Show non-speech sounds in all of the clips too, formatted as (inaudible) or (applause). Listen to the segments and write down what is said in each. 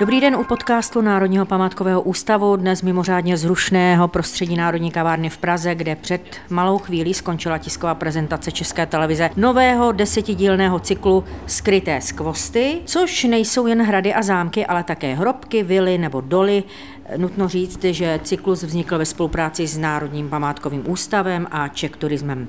Dobrý den u podcastu Národního památkového ústavu, dnes mimořádně zrušného prostředí Národní kavárny v Praze, kde před malou chvílí skončila tisková prezentace České televize. Nového desetidílného cyklu Skryté skvosty, což nejsou jen hrady a zámky, ale také hrobky, vily nebo doly, Nutno říct, že cyklus vznikl ve spolupráci s Národním památkovým ústavem a Czech Turismem.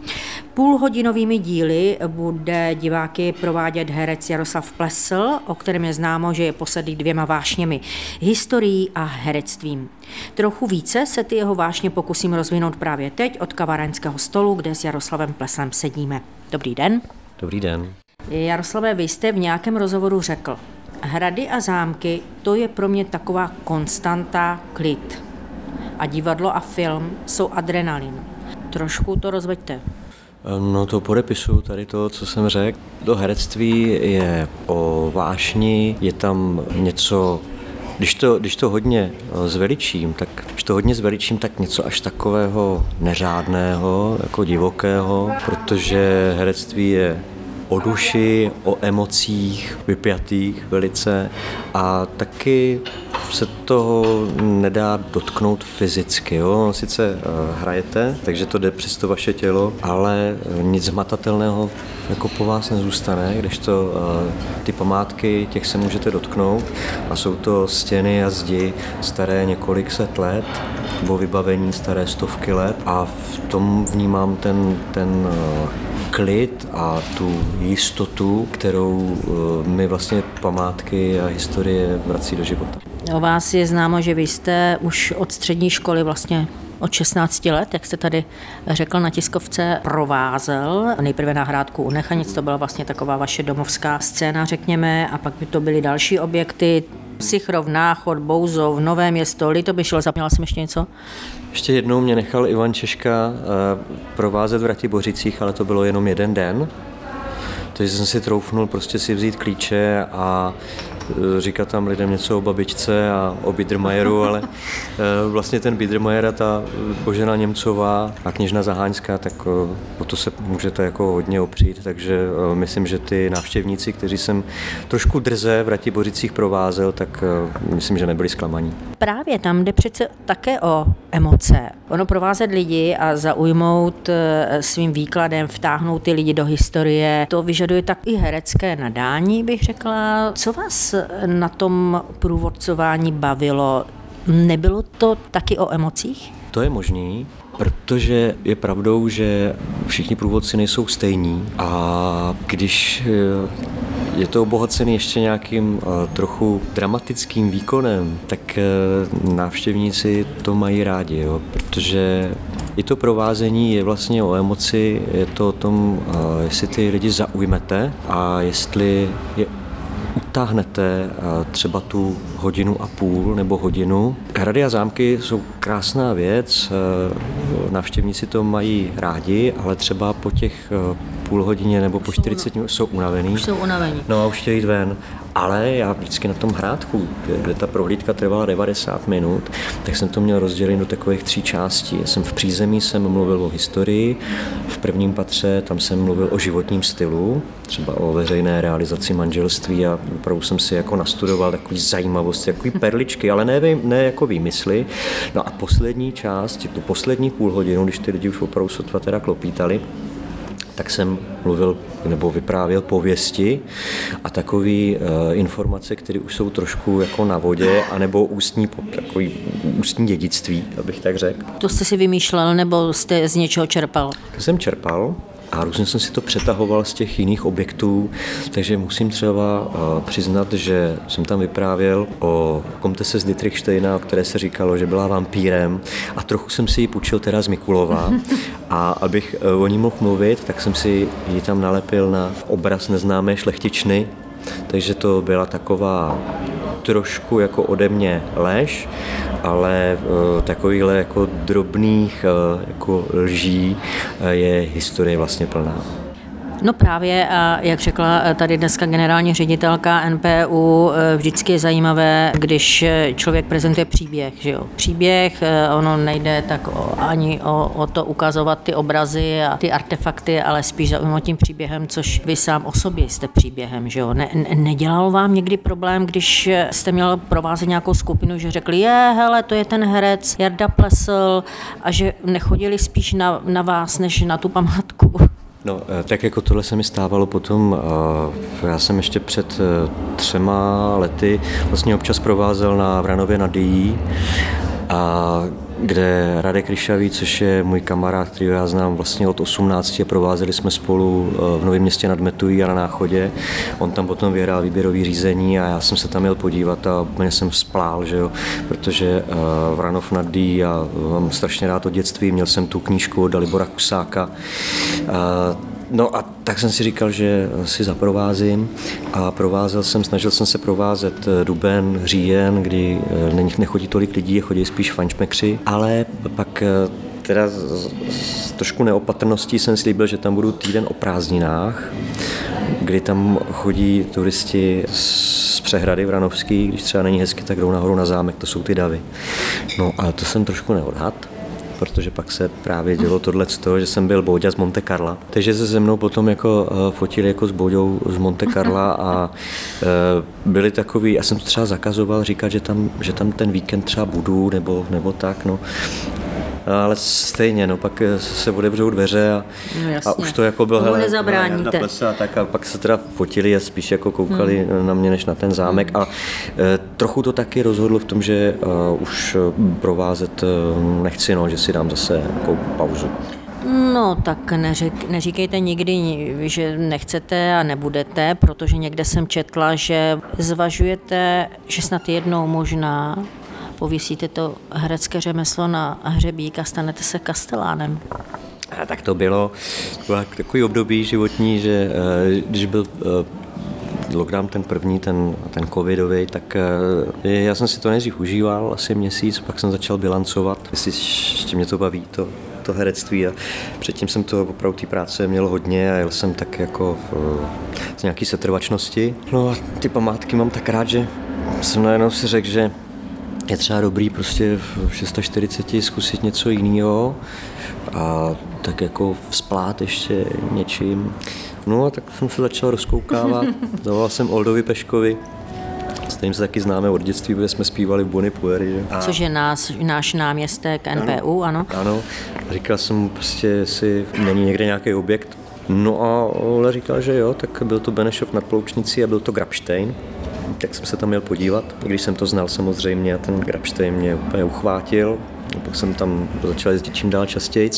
Půlhodinovými díly bude diváky provádět herec Jaroslav Plesl, o kterém je známo, že je posadý dvěma vášněmi, historií a herectvím. Trochu více se ty jeho vášně pokusím rozvinout právě teď od kavarenského stolu, kde s Jaroslavem Pleslem sedíme. Dobrý den. Dobrý den. Jaroslave, vy jste v nějakém rozhovoru řekl, Hrady a zámky, to je pro mě taková konstanta klid. A divadlo a film jsou adrenalin. Trošku to rozveďte. No to podepisu tady to, co jsem řekl. To herectví je o vášni, je tam něco když to, když to hodně eh, zveličím, tak když to hodně zveličím, tak něco až takového neřádného, jako divokého, protože herectví je o duši, o emocích vypjatých velice a taky se toho nedá dotknout fyzicky. Jo? Sice uh, hrajete, takže to jde přes to vaše tělo, ale nic hmatatelného jako po vás nezůstane, když to uh, ty památky, těch se můžete dotknout a jsou to stěny a zdi staré několik set let, nebo vybavení staré stovky let a v tom vnímám ten, ten klid a tu jistotu, kterou eh, mi vlastně památky a historie vrací do života. O vás je známo, že vy jste už od střední školy vlastně od 16 let, jak jste tady řekl na tiskovce, provázel. Nejprve na hrádku u Nechanic, to byla vlastně taková vaše domovská scéna, řekněme, a pak by to byly další objekty. Sichrov, Náchod, Bouzov, Nové město, Litomyšl, zapněla jsem ještě něco? Ještě jednou mě nechal Ivan Češka eh, provázet v Ratibořicích, ale to bylo jenom jeden den. Takže jsem si troufnul prostě si vzít klíče a říkat tam lidem něco o babičce a o Biedermajeru, ale (laughs) eh, vlastně ten Biedermajer a ta Božena Němcová a kněžna Zaháňská, tak eh, o to se můžete jako hodně opřít, takže myslím, že ty návštěvníci, kteří jsem trošku drze v Ratibořicích provázel, tak myslím, že nebyli zklamaní. Právě tam jde přece také o emoce. Ono provázet lidi a zaujmout svým výkladem, vtáhnout ty lidi do historie, to vyžaduje tak i herecké nadání, bych řekla. Co vás na tom průvodcování bavilo? Nebylo to taky o emocích? To je možný, protože je pravdou, že všichni průvodci nejsou stejní a když eh, je to obohacený ještě nějakým eh, trochu dramatickým výkonem, tak eh, návštěvníci to mají rádi, jo? protože i to provázení je vlastně o emoci, je to o tom, jestli ty lidi zaujmete a jestli je utáhnete eh, třeba tu hodinu a půl nebo hodinu. Hrady a zámky jsou krásná věc, eh, návštěvníci to mají rádi, ale třeba po těch eh, půl hodině nebo po 40 minut jsou unavený. Už jsou unavený. No a už chtějí jít ven. Ale já vždycky na tom hrádku, kde ta prohlídka trvala 90 minut, tak jsem to měl rozdělit do takových tří částí. Já jsem v přízemí jsem mluvil o historii, v prvním patře tam jsem mluvil o životním stylu, třeba o veřejné realizaci manželství a opravdu jsem si jako nastudoval takový zajímavosti, takový perličky, ale ne, ne jako výmysly. No a poslední část, tu poslední půl hodinu, když ty lidi už opravdu sotva teda klopítali, tak jsem mluvil nebo vyprávěl pověsti a takové uh, informace, které už jsou trošku jako na vodě, anebo ústní, takový ústní dědictví, abych tak řekl. To jste si vymýšlel, nebo jste z něčeho čerpal? To jsem čerpal a různě jsem si to přetahoval z těch jiných objektů, takže musím třeba uh, přiznat, že jsem tam vyprávěl o komtese z Dietrichsteina, o které se říkalo, že byla vampírem. A trochu jsem si ji půjčil teda z Mikulova. (laughs) A abych uh, o ní mohl mluvit, tak jsem si ji tam nalepil na obraz neznámé šlechtičny, takže to byla taková trošku jako ode mě lež, ale uh, takovýchhle jako drobných uh, jako lží uh, je historie vlastně plná. No právě, a jak řekla tady dneska generální ředitelka NPU, vždycky je zajímavé, když člověk prezentuje příběh. Že jo? Příběh, ono nejde tak o, ani o, o to ukazovat ty obrazy a ty artefakty, ale spíš zaujímat tím příběhem, což vy sám o sobě jste příběhem. Že jo? Ne, nedělalo vám někdy problém, když jste měl provázet nějakou skupinu, že řekli, je, hele, to je ten herec Jarda Plesl a že nechodili spíš na, na vás, než na tu památku? No, eh, tak jako tohle se mi stávalo potom, eh, já jsem ještě před eh, třema lety vlastně občas provázel na Vranově na Dí a kde Radek Ryšavý, což je můj kamarád, který já znám vlastně od 18 a provázeli jsme spolu v Novém městě nad Metují a na Náchodě. On tam potom vyhrál výběrový řízení a já jsem se tam měl podívat a úplně jsem vzplál, že jo, protože uh, Vranov nad Dí a mám strašně rád od dětství, měl jsem tu knížku od Dalibora Kusáka. No a tak jsem si říkal, že si zaprovázím a provázel jsem, snažil jsem se provázet eh, duben, říjen, kdy eh, nechodí tolik lidí, chodí spíš fančmekři, ale pak eh, teda s trošku neopatrností jsem slíbil, že tam budu týden o prázdninách, kdy tam chodí turisti z přehrady Vranovský, když třeba není hezky, tak jdou nahoru na zámek, to jsou ty davy. No a to jsem trošku neodhad, protože pak se právě dělo tohle z toho, že jsem byl Bouďa z Monte Carla. Takže se se mnou potom jako uh, fotili jako s Bouďou z Monte Carla a uh, byli takový, já jsem to třeba zakazoval říkat, že tam, že tam ten víkend třeba budu nebo, nebo tak, no ale stejně, no, pak se otevřou dveře a, no, a už to jako bylo, hele. Na a tak a pak se teda fotili a spíš jako koukali hmm. na mě než na ten zámek hmm. a e, trochu to taky rozhodlo v tom, že e, už provázet e, nechci, no, že si dám zase jako pauzu. No tak neřek, neříkejte nikdy, že nechcete a nebudete, protože někde jsem četla, že zvažujete, že snad jednou možná pověsíte to herecké řemeslo na hřebík a stanete se kastelánem. A tak to bylo takový období životní, že eh, když byl eh, lockdown ten první, ten, ten covidový, tak eh, já jsem si to nejdřív užíval asi měsíc, pak jsem začal bilancovat, jestli ještě mě to baví, to, to herectví a předtím jsem to opravdu té práce měl hodně a jel jsem tak jako v, z nějaký setrvačnosti. No a ty památky mám tak rád, že jsem najednou si řekl, že je třeba dobrý prostě v 640 zkusit něco jiného a tak jako vzplát ještě něčím. No a tak jsem se začal rozkoukávat, (laughs) zavolal jsem Oldovi Peškovi, s tím se taky známe od dětství, kde jsme zpívali v Bonny Pueri. A... Což je nás, náš náměstek NPU, ano. Ano, ano. říkal jsem mu prostě, jestli není někde nějaký objekt. No a Ole říkal, že jo, tak byl to Benešov nad Ploučnicí a byl to Grabstein tak jsem se tam měl podívat, když jsem to znal samozřejmě a ten Grabštej mě úplně uchvátil. Pak jsem tam začal jezdit čím dál častěji.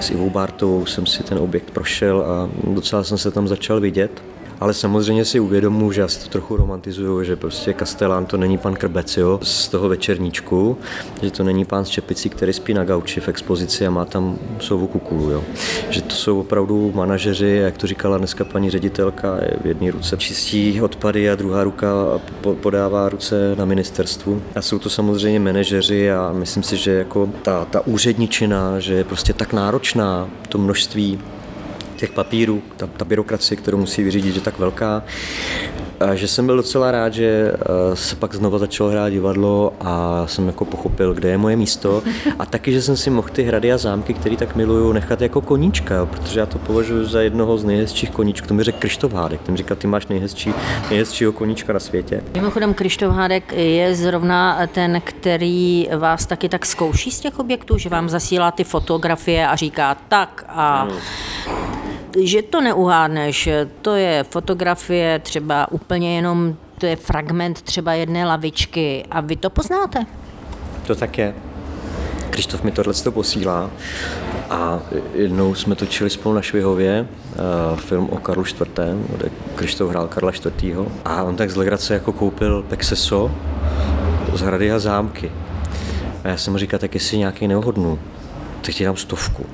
S Ivou Bartovou jsem si ten objekt prošel a docela jsem se tam začal vidět. Ale samozřejmě si uvědomuji, že já si to trochu romantizuju, že prostě Kastelán to není pan Krbec, jo, z toho večerníčku, že to není pán z Čepicí, který spí na gauči v expozici a má tam sovu kukulu, jo. Že to jsou opravdu manažeři, jak to říkala dneska paní ředitelka, v jedné ruce čistí odpady a druhá ruka podává ruce na ministerstvu. A jsou to samozřejmě manažeři a myslím si, že jako ta, ta úředničina, že je prostě tak náročná, to množství těch papírů, ta, ta byrokracie, kterou musí vyřídit, je tak velká, že jsem byl docela rád, že eh, se pak znova začalo hrát divadlo a jsem jako pochopil, kde je moje místo a taky, že jsem si mohl ty hrady a zámky, které tak miluju, nechat jako koníčka, protože já to považuji za jednoho z nejhezčích koníčků. To mi řekl Krištof Hádek, ten říkal, ty máš nejhezčí, nejhezčího koníčka na světě. Mimochodem Krištof Hádek je zrovna ten, který vás taky tak zkouší z těch objektů, že vám zasílá ty fotografie a říká tak a že to neuhádneš, to je fotografie třeba úplně jenom, to je fragment třeba jedné lavičky a vy to poznáte. To tak je. Krištof mi tohle to posílá a jednou jsme točili spolu na Švihově uh, film o Karlu IV., kde Krištof hrál Karla IV. A on tak z legrace jako koupil Pexeso z hrady a zámky. A já jsem mu říkal, tak jestli nějaký neohodnu, tak ti dám stovku.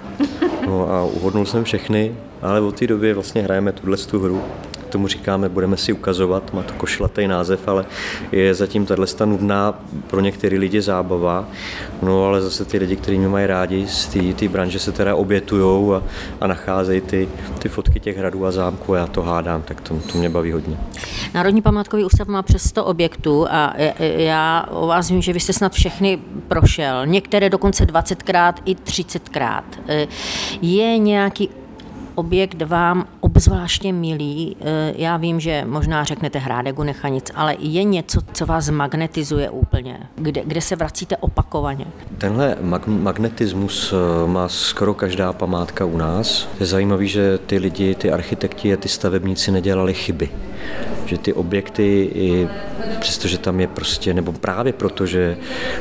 No a uhodnul jsem všechny ale od té doby vlastně hrajeme tuhle tu hru tomu říkáme, budeme si ukazovat, má to košlatý název, ale je zatím tahle nudná pro některé lidi zábava. No ale zase ty lidi, kteří mě mají rádi z té branže, se teda obětujou a, a nacházejí ty, ty fotky těch hradů a zámků já to hádám, tak to, to mě baví hodně. Národní památkový ústav má přes 100 objektů a já o vás vím, že vy jste snad všechny prošel, některé dokonce 20krát i 30krát. Je nějaký objekt vám obzvláště milý? Eh, já vím, že možná řeknete Hrádek u Nechanic, ale je něco, co vás magnetizuje úplně? Kde, kde se vracíte opakovaně? Tenhle mag- magnetismus eh, má skoro každá památka u nás. Je zajímavé, že ty lidi, ty architekti a ty stavebníci nedělali chyby že ty objekty, i přestože tam je prostě, nebo právě proto, že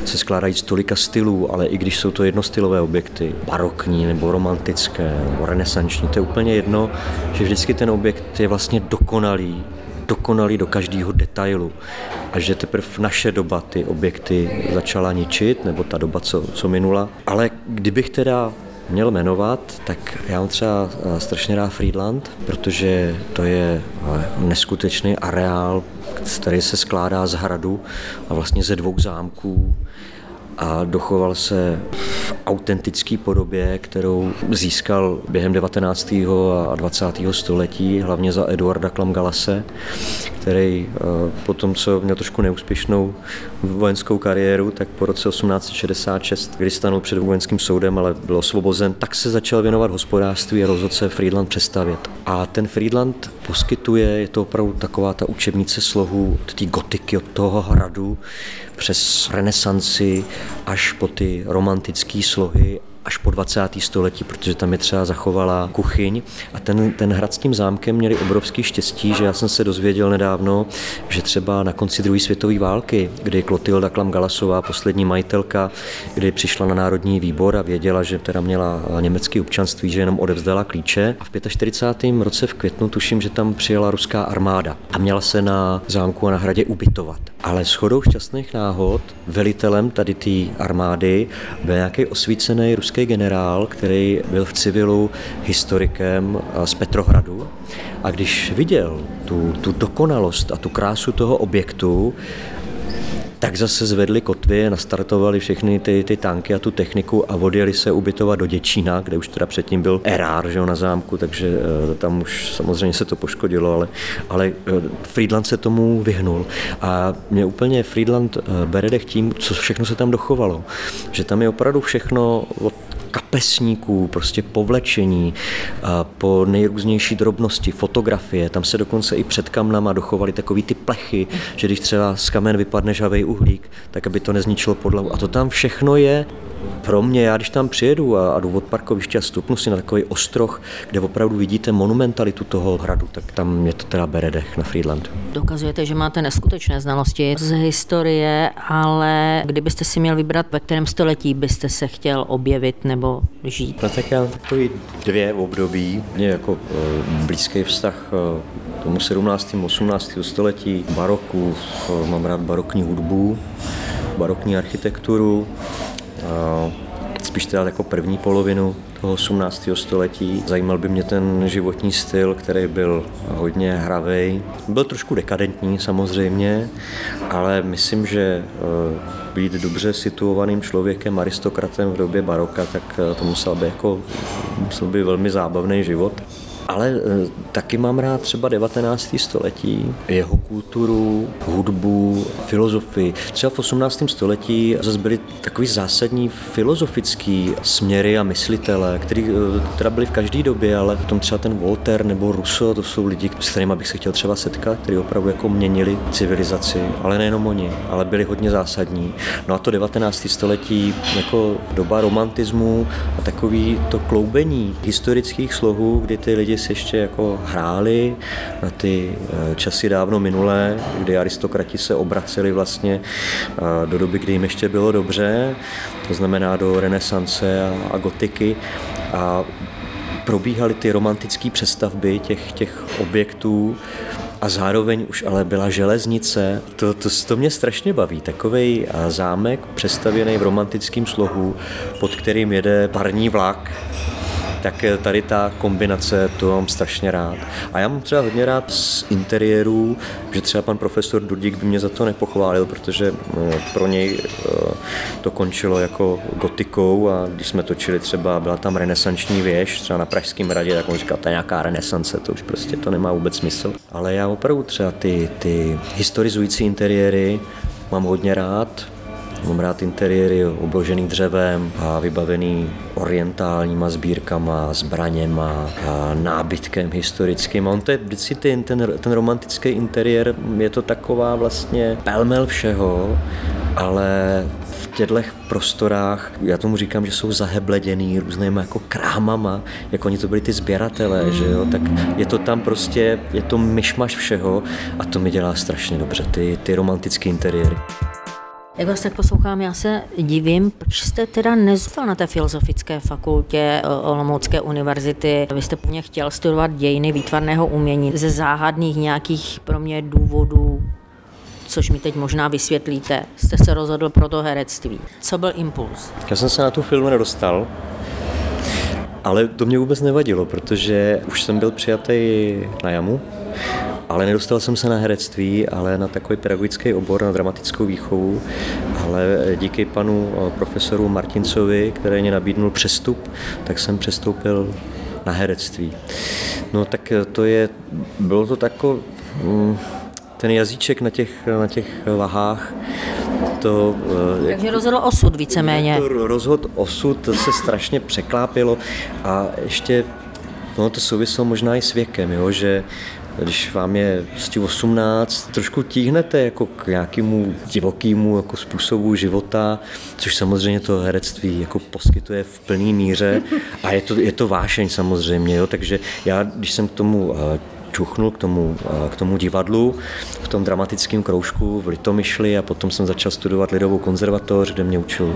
se skládají z tolika stylů, ale i když jsou to jednostylové objekty, barokní nebo romantické nebo renesanční, to je úplně jedno, že vždycky ten objekt je vlastně dokonalý, dokonalý do každého detailu. A že teprve naše doba ty objekty začala ničit, nebo ta doba, co, co minula. Ale kdybych teda měl jmenovat, tak já mám třeba eh, strašně rád Friedland, protože to je eh, neskutečný areál, který se skládá z hradu a vlastně ze dvou zámků a dochoval se v autentické podobě, kterou získal během 19. a 20. století, hlavně za Eduarda Klamgalase, který eh, po tom, co měl trošku neúspěšnou vojenskou kariéru, tak po roce 1866, kdy stanul před vojenským soudem, ale byl osvobozen, tak se začal věnovat hospodářství a rozhodl se Friedland přestavět. A ten Friedland poskytuje, je to opravdu taková ta učebnice slohu od té gotiky, od toho hradu, přes renesanci až po ty romantické slohy až po 20. století, protože tam je třeba zachovala kuchyň a ten, ten hrad s tím zámkem měli obrovský štěstí, že já jsem se dozvěděl nedávno, že třeba na konci druhé světové války, kdy Klotilda Klam Galasová, poslední majitelka, kdy přišla na Národní výbor a věděla, že teda měla německé občanství, že jenom odevzdala klíče a v 45. roce v květnu tuším, že tam přijela ruská armáda a měla se na zámku a na hradě ubytovat. Ale shodou šťastných náhod velitelem tady té armády byl nějaký osvícený ruský generál, který byl v civilu historikem z Petrohradu. A když viděl tu, tu dokonalost a tu krásu toho objektu, tak zase zvedli kotvy, nastartovali všechny ty, ty tanky a tu techniku a odjeli se ubytovat do Děčína, kde už teda předtím byl erár že jo, na zámku, takže uh, tam už samozřejmě se to poškodilo, ale, ale uh, Friedland se tomu vyhnul. A mě úplně Friedland uh, bere dech tím, co všechno se tam dochovalo. Že tam je opravdu všechno od kapesníků, prostě povlečení, po nejrůznější drobnosti, fotografie, tam se dokonce i před kamnama dochovaly takový ty plechy, že když třeba z kamen vypadne žavej uhlík, tak aby to nezničilo podlahu. A to tam všechno je pro mě, já když tam přijedu a, a jdu od parkoviště a stupnu si na takový ostroh, kde opravdu vidíte monumentalitu toho hradu, tak tam mě to teda bere dech na Friedland. Dokazujete, že máte neskutečné znalosti z historie, ale kdybyste si měl vybrat, ve kterém století byste se chtěl objevit nebo žít? No tak já takový dvě období. Mě jako e, blízký vztah e, tomu 17. 18. století, baroku, e, mám rád barokní hudbu, barokní architekturu, spíš teda jako první polovinu toho 18. století. Zajímal by mě ten životní styl, který byl hodně hravý. Byl trošku dekadentní samozřejmě, ale myslím, že eh, být dobře situovaným člověkem, aristokratem v době baroka, tak eh, to musel být jako musel být velmi zábavný život. Ale e, taky mám rád třeba 19. století, jeho kulturu, hudbu, filozofii. Třeba v 18. století zase byly takový zásadní filozofický směry a myslitele, který e, teda byli v každé době, ale potom třeba ten Voltaire nebo Rousseau, to jsou lidi, s kterými bych se chtěl třeba setkat, kteří opravdu jako měnili civilizaci, ale nejenom oni, ale byli hodně zásadní. No a to 19. století jako doba romantismu a takový to kloubení historických slohů, kdy ty lidi si ještě jako hráli na ty eh, časy dávno minulé, kdy aristokrati se obraceli vlastně eh, do doby, kdy jim ještě bylo dobře, to znamená do renesance a, a gotiky a probíhaly ty romantické přestavby těch, těch objektů a zároveň už ale byla železnice. To, to, to mě strašně baví. Takový eh, zámek přestavěný v romantickém slohu, pod kterým jede parní vlak tak tady ta kombinace, to mám strašně rád. A já mám třeba hodně rád z interiérů, že třeba pan profesor Dudík by mě za to nepochválil, protože pro něj to končilo jako gotikou a když jsme točili třeba, byla tam renesanční věž, třeba na Pražském radě, tak on říkal, to je nějaká renesance, to už prostě to nemá vůbec smysl. Ale já opravdu třeba ty, ty historizující interiéry mám hodně rád, Mám rád interiéry obložený dřevem a vybavený orientálníma sbírkama, zbraněma, a nábytkem historickým. A on to je vždycky ten, ten, ten romantický interiér, je to taková vlastně pelmel všeho, ale v těchto prostorách, já tomu říkám, že jsou zahebleděný různýma jako krámama, jako oni to byli ty sběratelé, že jo, tak je to tam prostě, je to myšmaš všeho a to mi dělá strašně dobře, ty, ty romantické interiéry. Jak vás tak poslouchám, já se divím, proč jste teda nezůstal na té filozofické fakultě eh, Olomoucké univerzity. Vy jste po mě chtěl studovat dějiny výtvarného umění ze záhadných nějakých pro mě důvodů, což mi teď možná vysvětlíte. Jste se rozhodl pro to herectví. Co byl impuls? Já jsem se na tu film nedostal, ale to mě vůbec nevadilo, protože už jsem byl přijatý na jamu ale nedostal jsem se na herectví, ale na takový pedagogický obor, na dramatickou výchovu, ale díky panu eh, profesoru Martincovi, který mě nabídnul přestup, tak jsem přestoupil na herectví. No tak eh, to je, bylo to tako, mm, ten jazyček na těch, na těch vahách, to... Eh, Takže rozhodl osud víceméně. To rozhod osud se strašně překlápilo a ještě No, to souviselo možná i s věkem, jo, že když vám je prostě 18, trošku tíhnete jako k nějakému divokému jako způsobu života, což samozřejmě to herectví jako poskytuje v plné míře a je to, je to vášeň samozřejmě, jo, takže já, když jsem k tomu eh, čuchnul k tomu, k tomu divadlu v tom dramatickém kroužku v Litomyšli a potom jsem začal studovat Lidovou konzervatoř, kde mě učil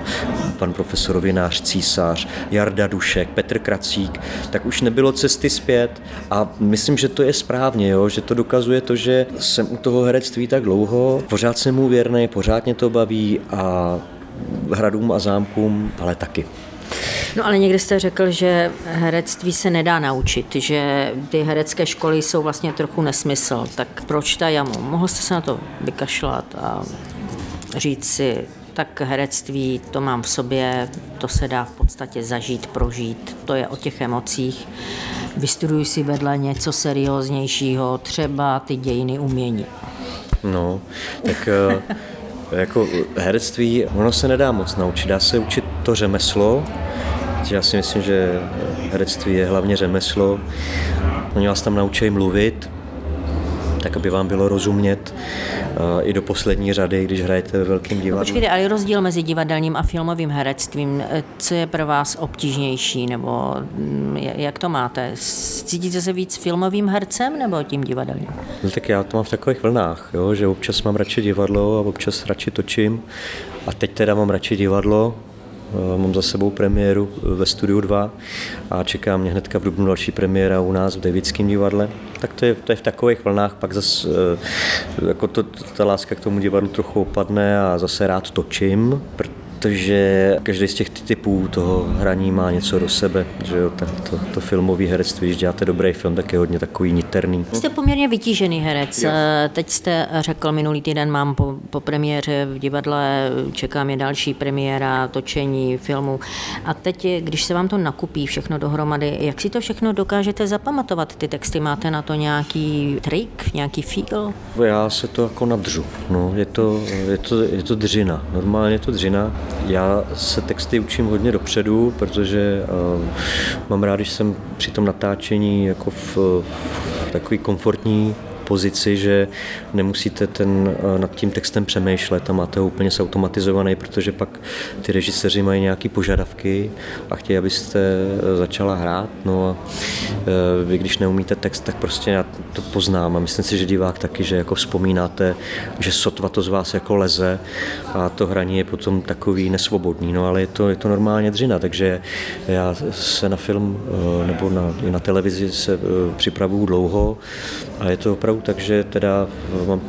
pan profesor Vinář, císař, Jarda Dušek, Petr Kracík, tak už nebylo cesty zpět a myslím, že to je správně, jo? že to dokazuje to, že jsem u toho herectví tak dlouho, pořád jsem mu věrný, pořád mě to baví a hradům a zámkům, ale taky. No ale někdy jste řekl, že herectví se nedá naučit, že ty herecké školy jsou vlastně trochu nesmysl. Tak proč ta jamu? Mohl jste se na to vykašlat a říct si, tak herectví to mám v sobě, to se dá v podstatě zažít, prožít, to je o těch emocích. Vystuduji si vedle něco serióznějšího, třeba ty dějiny umění. No, tak eh, jako herectví, ono se nedá moc naučit, dá se učit to řemeslo, já si myslím, že herectví je hlavně řemeslo. Oni vás tam naučí mluvit, tak aby vám bylo rozumět uh, i do poslední řady, když hrajete ve velkém divadle. Počkejte, ale rozdíl mezi divadelním a filmovým herectvím, eh, co je pro vás obtížnější, nebo mm, jak to máte? Cítíte se víc filmovým hercem nebo tím divadelním? No, tak já to mám v takových vlnách, jo, že občas mám radši divadlo a občas radši točím. A teď teda mám radši divadlo, mám za sebou premiéru ve Studiu 2 a čeká mě hnedka v dubnu další premiéra u nás v Davidském divadle. Tak to je, to je v takových vlnách, pak zase eh, jako to, ta láska k tomu divadlu trochu opadne a zase rád točím, protože každý z těch typů toho hraní má něco do sebe, že jo, tak to, to filmové herectví, když děláte dobrý film, tak je hodně takový niterný. Jste poměrně vytížený herec. Jo. Teď jste řekl, minulý týden mám po, po premiéře v divadle, čekám je další premiéra, točení filmu. A teď, když se vám to nakupí všechno dohromady, jak si to všechno dokážete zapamatovat? Ty texty máte na to nějaký trik, nějaký feel? Já se to jako nadřu. No, je, to, je, to, je to dřina. Normálně je to dřina. Já se texty učím hodně dopředu, protože uh, mám rád, když jsem při tom natáčení jako v, v takový komfortní pozici, že nemusíte ten, eh, nad tím textem přemýšlet a máte ho úplně zautomatizovaný, protože pak ty režiseři mají nějaké požadavky a chtějí, abyste eh, začala hrát. No a eh, vy, když neumíte text, tak prostě já to poznám a myslím si, že divák taky, že jako vzpomínáte, že sotva to z vás jako leze a to hraní je potom takový nesvobodný, no ale je to, je to normálně dřina, takže já se na film nebo na, na televizi se připravuju dlouho a je to opravdu takže teda eh, mám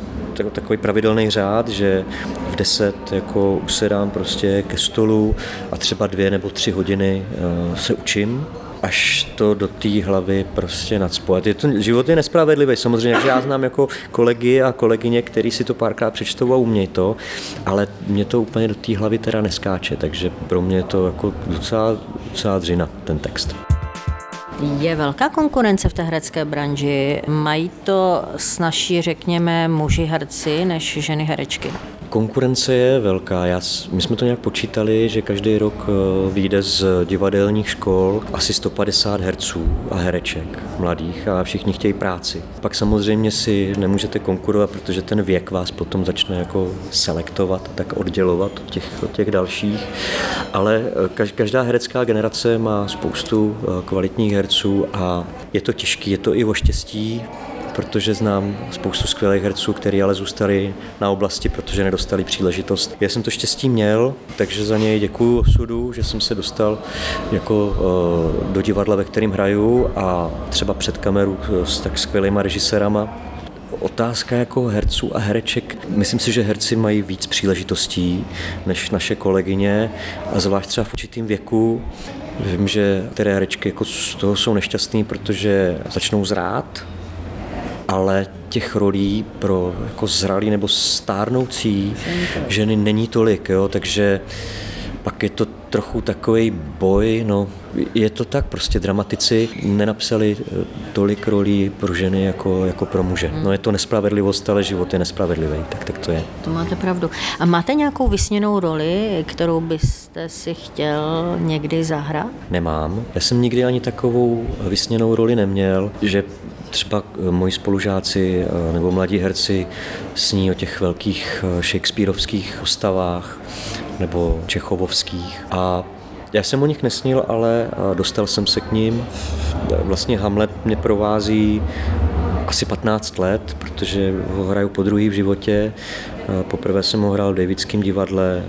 takový pravidelný řád, že v 10 jako usedám prostě ke stolu a třeba dvě nebo tři hodiny eh, se učím až to do té hlavy prostě nadspojit. Je to, život je nespravedlivý, samozřejmě, že já znám jako kolegy a kolegyně, který si to párkrát přečtou a umějí to, ale mě to úplně do té hlavy teda neskáče, takže pro mě je to jako docela, docela dřina, ten text. Je velká konkurence v té herecké branži. Mají to snažší, řekněme, muži herci než ženy herečky? Konkurence je velká. Já, my jsme to nějak počítali, že každý rok eh, vyjde z divadelních škol asi 150 herců a hereček mladých a všichni chtějí práci. Pak samozřejmě si nemůžete konkurovat, protože ten věk vás potom začne jako selektovat, tak oddělovat od těch, od těch dalších. Ale eh, každá herecká generace má spoustu eh, kvalitních herců a je to těžké, je to i o štěstí, protože znám spoustu skvělých herců, kteří ale zůstali na oblasti, protože nedostali příležitost. Já jsem to štěstí měl, takže za něj děkuji osudu, že jsem se dostal jako eh, do divadla, ve kterým hraju a třeba před kameru s tak skvělýma režisérama, otázka jako herců a hereček. Myslím si, že herci mají víc příležitostí než naše kolegyně a zvlášť třeba v určitým věku. Vím, že které herečky jako z toho jsou nešťastné, protože začnou zrát, ale těch rolí pro jako zralý nebo stárnoucí ženy není tolik, jo, takže pak je to trochu takový boj, no je to tak, prostě dramatici nenapsali eh, tolik rolí pro ženy jako, jako pro muže. No je to nespravedlivost, ale život je nespravedlivý, tak, tak to je. To máte pravdu. A máte nějakou vysněnou roli, kterou byste si chtěl někdy zahrát? Nemám. Já jsem nikdy ani takovou vysněnou roli neměl, že třeba eh, moji spolužáci eh, nebo mladí herci sní o těch velkých eh, Shakespeareovských postavách nebo Čechovovských a já jsem o nich nesnil, ale dostal jsem se k ním. Vlastně Hamlet mě provází asi 15 let, protože ho hraju po druhý v životě. Poprvé jsem ho hrál v Davidském divadle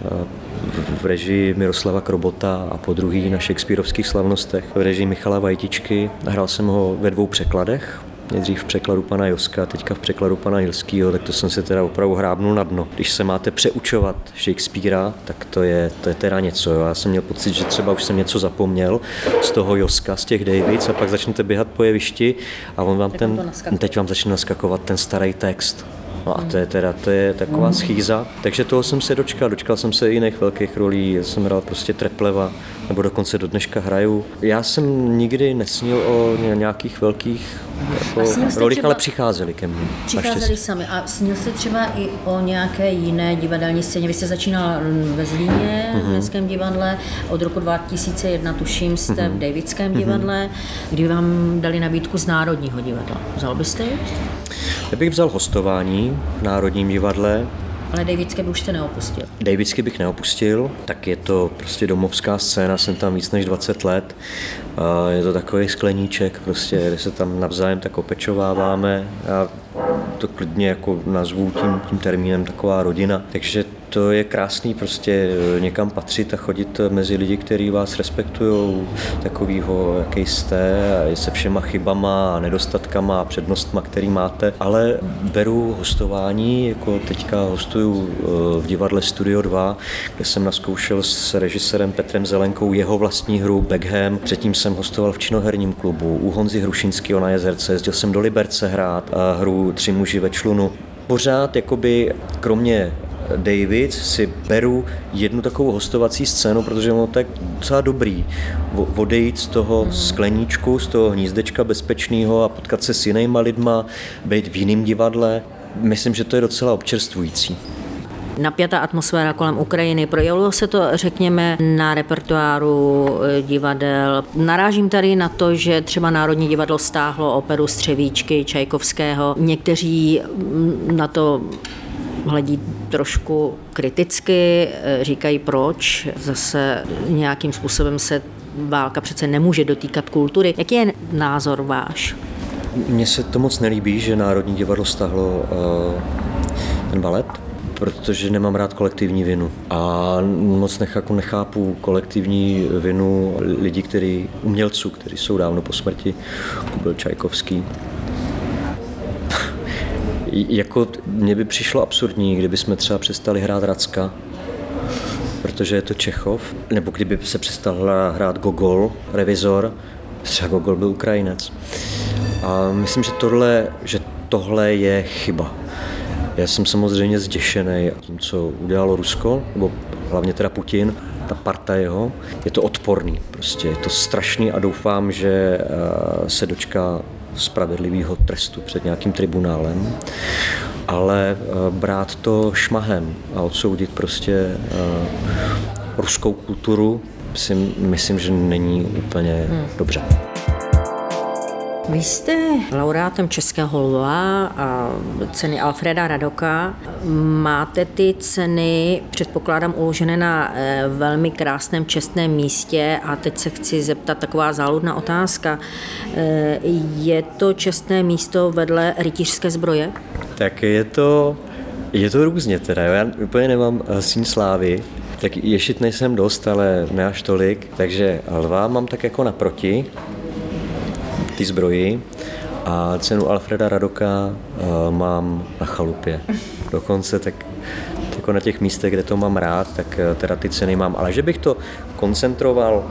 v režii Miroslava Krobota a po druhý na Shakespeareovských slavnostech v režii Michala Vajtičky. Hrál jsem ho ve dvou překladech, nejdřív v překladu pana Joska, teďka v překladu pana Jilského, tak to jsem si teda opravdu hrábnul na dno. Když se máte přeučovat Shakespearea, tak to je, to je teda něco. Jo. Já jsem měl pocit, že třeba už jsem něco zapomněl z toho Joska, z těch Davids a pak začnete běhat po jevišti a on vám ten, teď vám začne naskakovat ten starý text. No a to je teda to je taková schýza. Takže toho jsem se dočkal. Dočkal jsem se i jiných velkých rolí. Jsem hrál prostě Trepleva, nebo dokonce do dneška hraju. Já jsem nikdy nesnil o nějakých velkých jako rolích, třeba... ale přicházeli ke mně. Přicházeli sami. A snil jste třeba i o nějaké jiné divadelní scéně? Vy jste začínal ve Zlíně, mm-hmm. v Městském divadle. Od roku 2001, tuším, jste mm-hmm. v Davidském mm-hmm. divadle, kdy vám dali nabídku z Národního divadla. Vzal byste ji? Já bych vzal hostování v Národním divadle, ale Davidské by už jste neopustil. Davidské bych neopustil, tak je to prostě domovská scéna, jsem tam víc než 20 let. Je to takový skleníček, prostě, kde se tam navzájem tak opečováváme. Já to klidně jako nazvu tím, tím termínem taková rodina. Takže to je krásný prostě eh, někam patřit a chodit mezi lidi, kteří vás respektují, takovýho, jaký jste, se všema chybama a nedostatkama a přednostma, který máte. Ale beru hostování, jako teďka hostuju eh, v divadle Studio 2, kde jsem naskoušel s režisérem Petrem Zelenkou jeho vlastní hru Beckham. Předtím jsem hostoval v činoherním klubu u Honzy Hrušinského na Jezerce, jezdil jsem do Liberce hrát a hru Tři muži ve člunu pořád jakoby kromě David si beru jednu takovou hostovací scénu, protože ono tak docela dobrý odejít z toho skleníčku, z toho hnízdečka bezpečného a potkat se s jinýma lidma, být v jiném divadle. Myslím, že to je docela občerstvující napjatá atmosféra kolem Ukrajiny. Projevilo se to, řekněme, na repertoáru eh, divadel. Narážím tady na to, že třeba Národní divadlo stáhlo operu Střevíčky Čajkovského. Někteří mm, na to hledí trošku kriticky, eh, říkají proč, zase nějakým způsobem se válka přece nemůže dotýkat kultury. Jaký je názor váš? Mně se to moc nelíbí, že Národní divadlo stáhlo uh, ten balet, protože nemám rád kolektivní vinu. A moc nechápu, nechápu kolektivní vinu lidí, který, umělců, kteří jsou dávno po smrti, jako byl Čajkovský, jako mně by přišlo absurdní, kdyby jsme třeba přestali hrát Racka, protože je to Čechov, nebo kdyby se přestal hrát Gogol, Revizor, třeba Gogol byl Ukrajinec. A myslím, že tohle, že tohle je chyba. Já jsem samozřejmě zděšený tím, co udělalo Rusko, nebo hlavně teda Putin, ta parta jeho. Je to odporný, prostě je to strašný a doufám, že eh, se dočká spravedlivého trestu před nějakým tribunálem, ale eh, brát to šmahem a odsoudit prostě eh, ruskou kulturu si myslím, že není úplně hmm. dobře. Vy jste laureátem Českého lva a ceny Alfreda Radoka. Máte ty ceny, předpokládám, uložené na eh, velmi krásném čestném místě a teď se chci zeptat taková záludná otázka. Eh, je to čestné místo vedle rytířské zbroje? Tak je to, je to různě teda. Já úplně nemám eh, sín slávy, tak ješit nejsem dost, ale ne až tolik, takže lva mám tak jako naproti, ty zbroji a cenu Alfreda Radoka uh, mám na chalupě. Dokonce tak jako na těch místech, kde to mám rád, tak uh, teda ty ceny mám. Ale že bych to koncentroval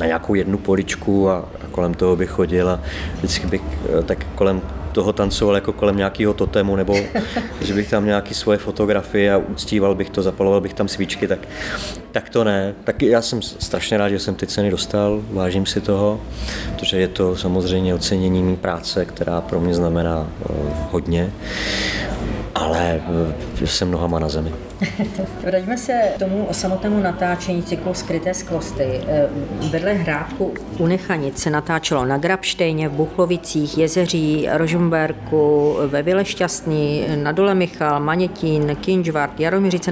na nějakou jednu poličku a, a kolem toho bych chodil a vždycky bych uh, tak kolem toho tancoval jako kolem nějakého totému, nebo (laughs) že bych tam nějaký svoje fotografie a uctíval bych to, zapaloval bych tam svíčky, tak, tak to ne. Tak já jsem strašně rád, že jsem ty ceny dostal, vážím si toho, protože je to samozřejmě ocenění mý práce, která pro mě znamená uh, hodně ale eh, jsem nohama na zemi. (laughs) Vraťme se k tomu samotnému natáčení cyklu Skryté skvosty. Eh, vedle hrádku Unechanic se natáčelo na Grabštejně, v Buchlovicích, Jezeří, Rožumberku, ve Vile Šťastný, na Dole Michal, Manětín, Kinžvart, Jaroměřice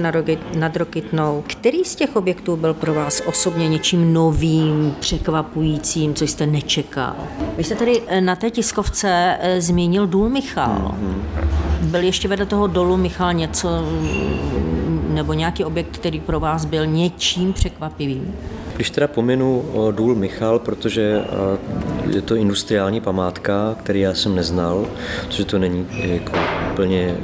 nad Rokytnou. Který z těch objektů byl pro vás osobně něčím novým, překvapujícím, co jste nečekal? Vy jste tady eh, na té tiskovce zmínil Důl Michal. Mm-hmm. Byl ještě vedle toho dolu, Michal, něco nebo nějaký objekt, který pro vás byl něčím překvapivým? Když teda pominu důl Michal, protože je to industriální památka, který já jsem neznal, protože to není jako úplně e,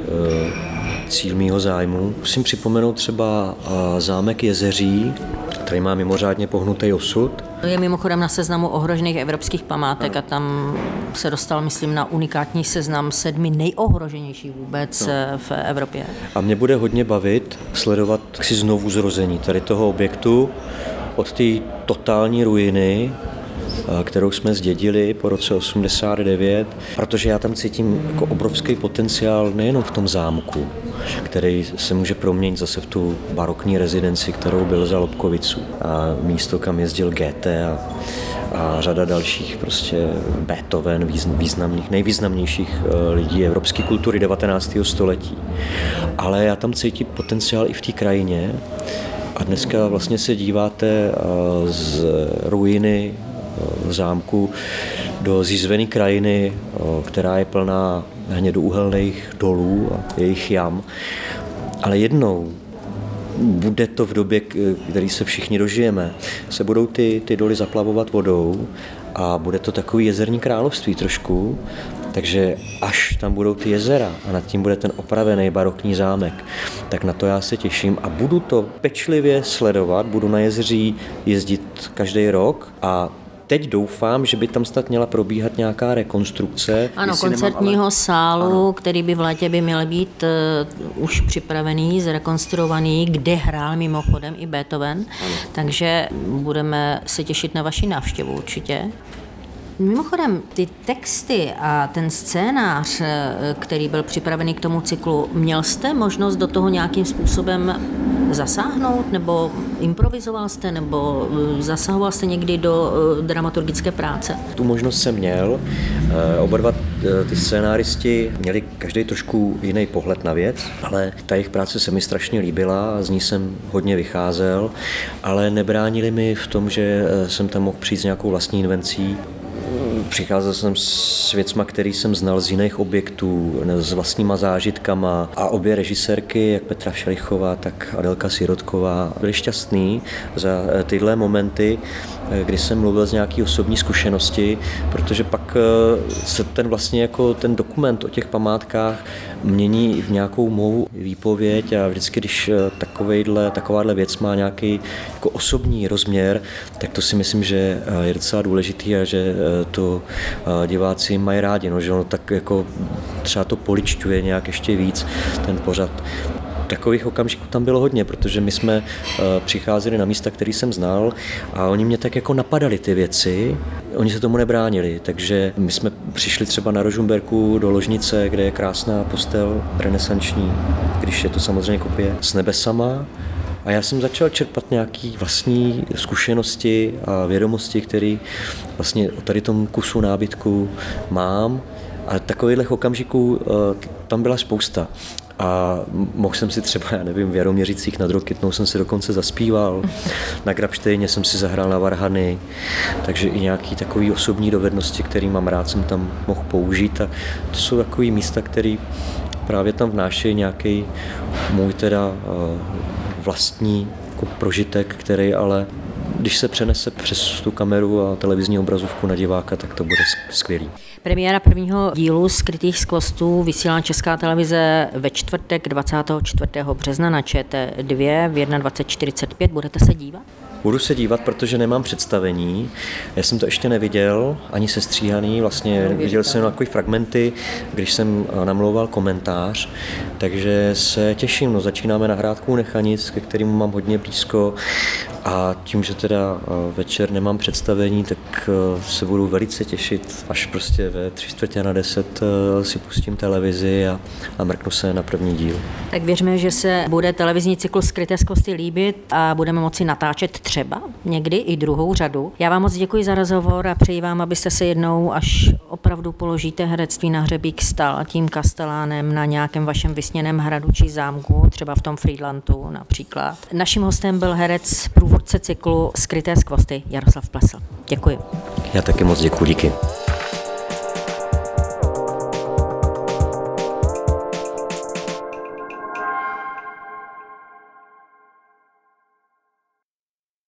cíl mýho zájmu. Musím připomenout třeba zámek Jezeří, který má mimořádně pohnutý osud. Je mimochodem na seznamu ohrožených evropských památek a tam se dostal, myslím, na unikátní seznam sedmi nejohroženějších vůbec no. v Evropě. A mě bude hodně bavit sledovat si znovu zrození tady toho objektu od té totální ruiny, kterou jsme zdědili po roce 89, protože já tam cítím jako obrovský potenciál nejenom v tom zámku, který se může proměnit zase v tu barokní rezidenci, kterou byl za Lobkovicu a místo, kam jezdil GT a, a řada dalších prostě Beethoven, významných, nejvýznamnějších eh, lidí evropské kultury 19. století. Ale já tam cítím potenciál i v té krajině, a dneska vlastně se díváte eh, z ruiny zámku do zízvené krajiny, která je plná hnědouhelných dolů a jejich jam. Ale jednou bude to v době, který se všichni dožijeme, se budou ty, ty doly zaplavovat vodou a bude to takový jezerní království trošku, takže až tam budou ty jezera a nad tím bude ten opravený barokní zámek, tak na to já se těším a budu to pečlivě sledovat, budu na jezeří jezdit každý rok a teď doufám, že by tam snad měla probíhat nějaká rekonstrukce. Ano, koncertního nemám, ale... sálu, ano. který by v létě by měl být uh, už připravený, zrekonstruovaný, kde hrál mimochodem i Beethoven. Ano. Takže budeme se těšit na vaši návštěvu určitě. Mimochodem, ty texty a ten scénář, eh, který byl připravený k tomu cyklu, měl jste možnost do toho nějakým způsobem zasáhnout, nebo improvizoval jste, nebo eh, zasahoval jste někdy do eh, dramaturgické práce? Tu možnost jsem měl. Oba dva ty scénáristi měli každý trošku jiný pohled na věc, ale ta jejich práce se mi strašně líbila z ní jsem hodně vycházel, ale nebránili mi v tom, že jsem tam mohl přijít s nějakou vlastní invencí Přicházel jsem s věcma, který jsem znal z jiných objektů, s vlastníma zážitkama. A obě režisérky, jak Petra Šelichová, tak Adelka Sirotková, byly šťastný za eh, tyhle momenty, kdy jsem mluvil z nějaké osobní zkušenosti, protože pak eh, se ten vlastně jako ten dokument o těch památkách mění v nějakou mou výpověď a vždycky, když takovejhle, takováhle věc má nějaký jako osobní rozměr, tak to si myslím, že je docela důležitý a že to diváci mají rádi, no, že ono tak jako třeba to poličťuje nějak ještě víc ten pořad. Takových okamžiků tam bylo hodně, protože my jsme přicházeli na místa, který jsem znal a oni mě tak jako napadali ty věci, oni se tomu nebránili, takže my jsme přišli třeba na Rožumberku do ložnice, kde je krásná postel renesanční, když je to samozřejmě kopie s nebesama, a já jsem začal čerpat nějaké vlastní zkušenosti a vědomosti, které vlastně o tady tom kusu nábytku mám. A takových okamžiků eh, tam byla spousta. A mohl jsem si třeba, já nevím, v Jaroměřicích nad Rokitnou jsem si dokonce zaspíval, na Grabštejně jsem si zahrál na varhany, takže i nějaké takové osobní dovednosti, které mám rád, jsem tam mohl použít. A to jsou takové místa, které právě tam vnášejí nějaký můj teda eh, vlastní jako prožitek, který ale když se přenese přes tu kameru a televizní obrazovku na diváka, tak to bude skvělý. Premiéra prvního dílu Skrytých skvostů vysílá Česká televize ve čtvrtek 24. března na ČT2 v 21.45. Budete se dívat? Budu se dívat, protože nemám představení. Já jsem to ještě neviděl, ani sestříhaný. Vlastně no, viděl jsem takové fragmenty, když jsem eh, namlouval komentář, takže se těším. No, začínáme nahrádkou Nechanic, ke kterému mám hodně blízko a tím, že teda eh, večer nemám představení, tak eh, se budu velice těšit, až prostě ve tři čtvrtě na deset si pustím televizi a, a mrknu se na první díl. Tak věřme, že se bude televizní cyklus Skryté skvosty líbit a budeme moci natáčet třeba někdy i druhou řadu. Já vám moc děkuji za rozhovor a přeji vám, abyste se jednou, až opravdu položíte herectví na hřebík, stal tím kastelánem na nějakém vašem vysněném hradu či zámku, třeba v tom Friedlandu například. Naším hostem byl herec průvodce cyklu Skryté skvosty Jaroslav Plesl. Děkuji. Já taky moc děkuji, díky.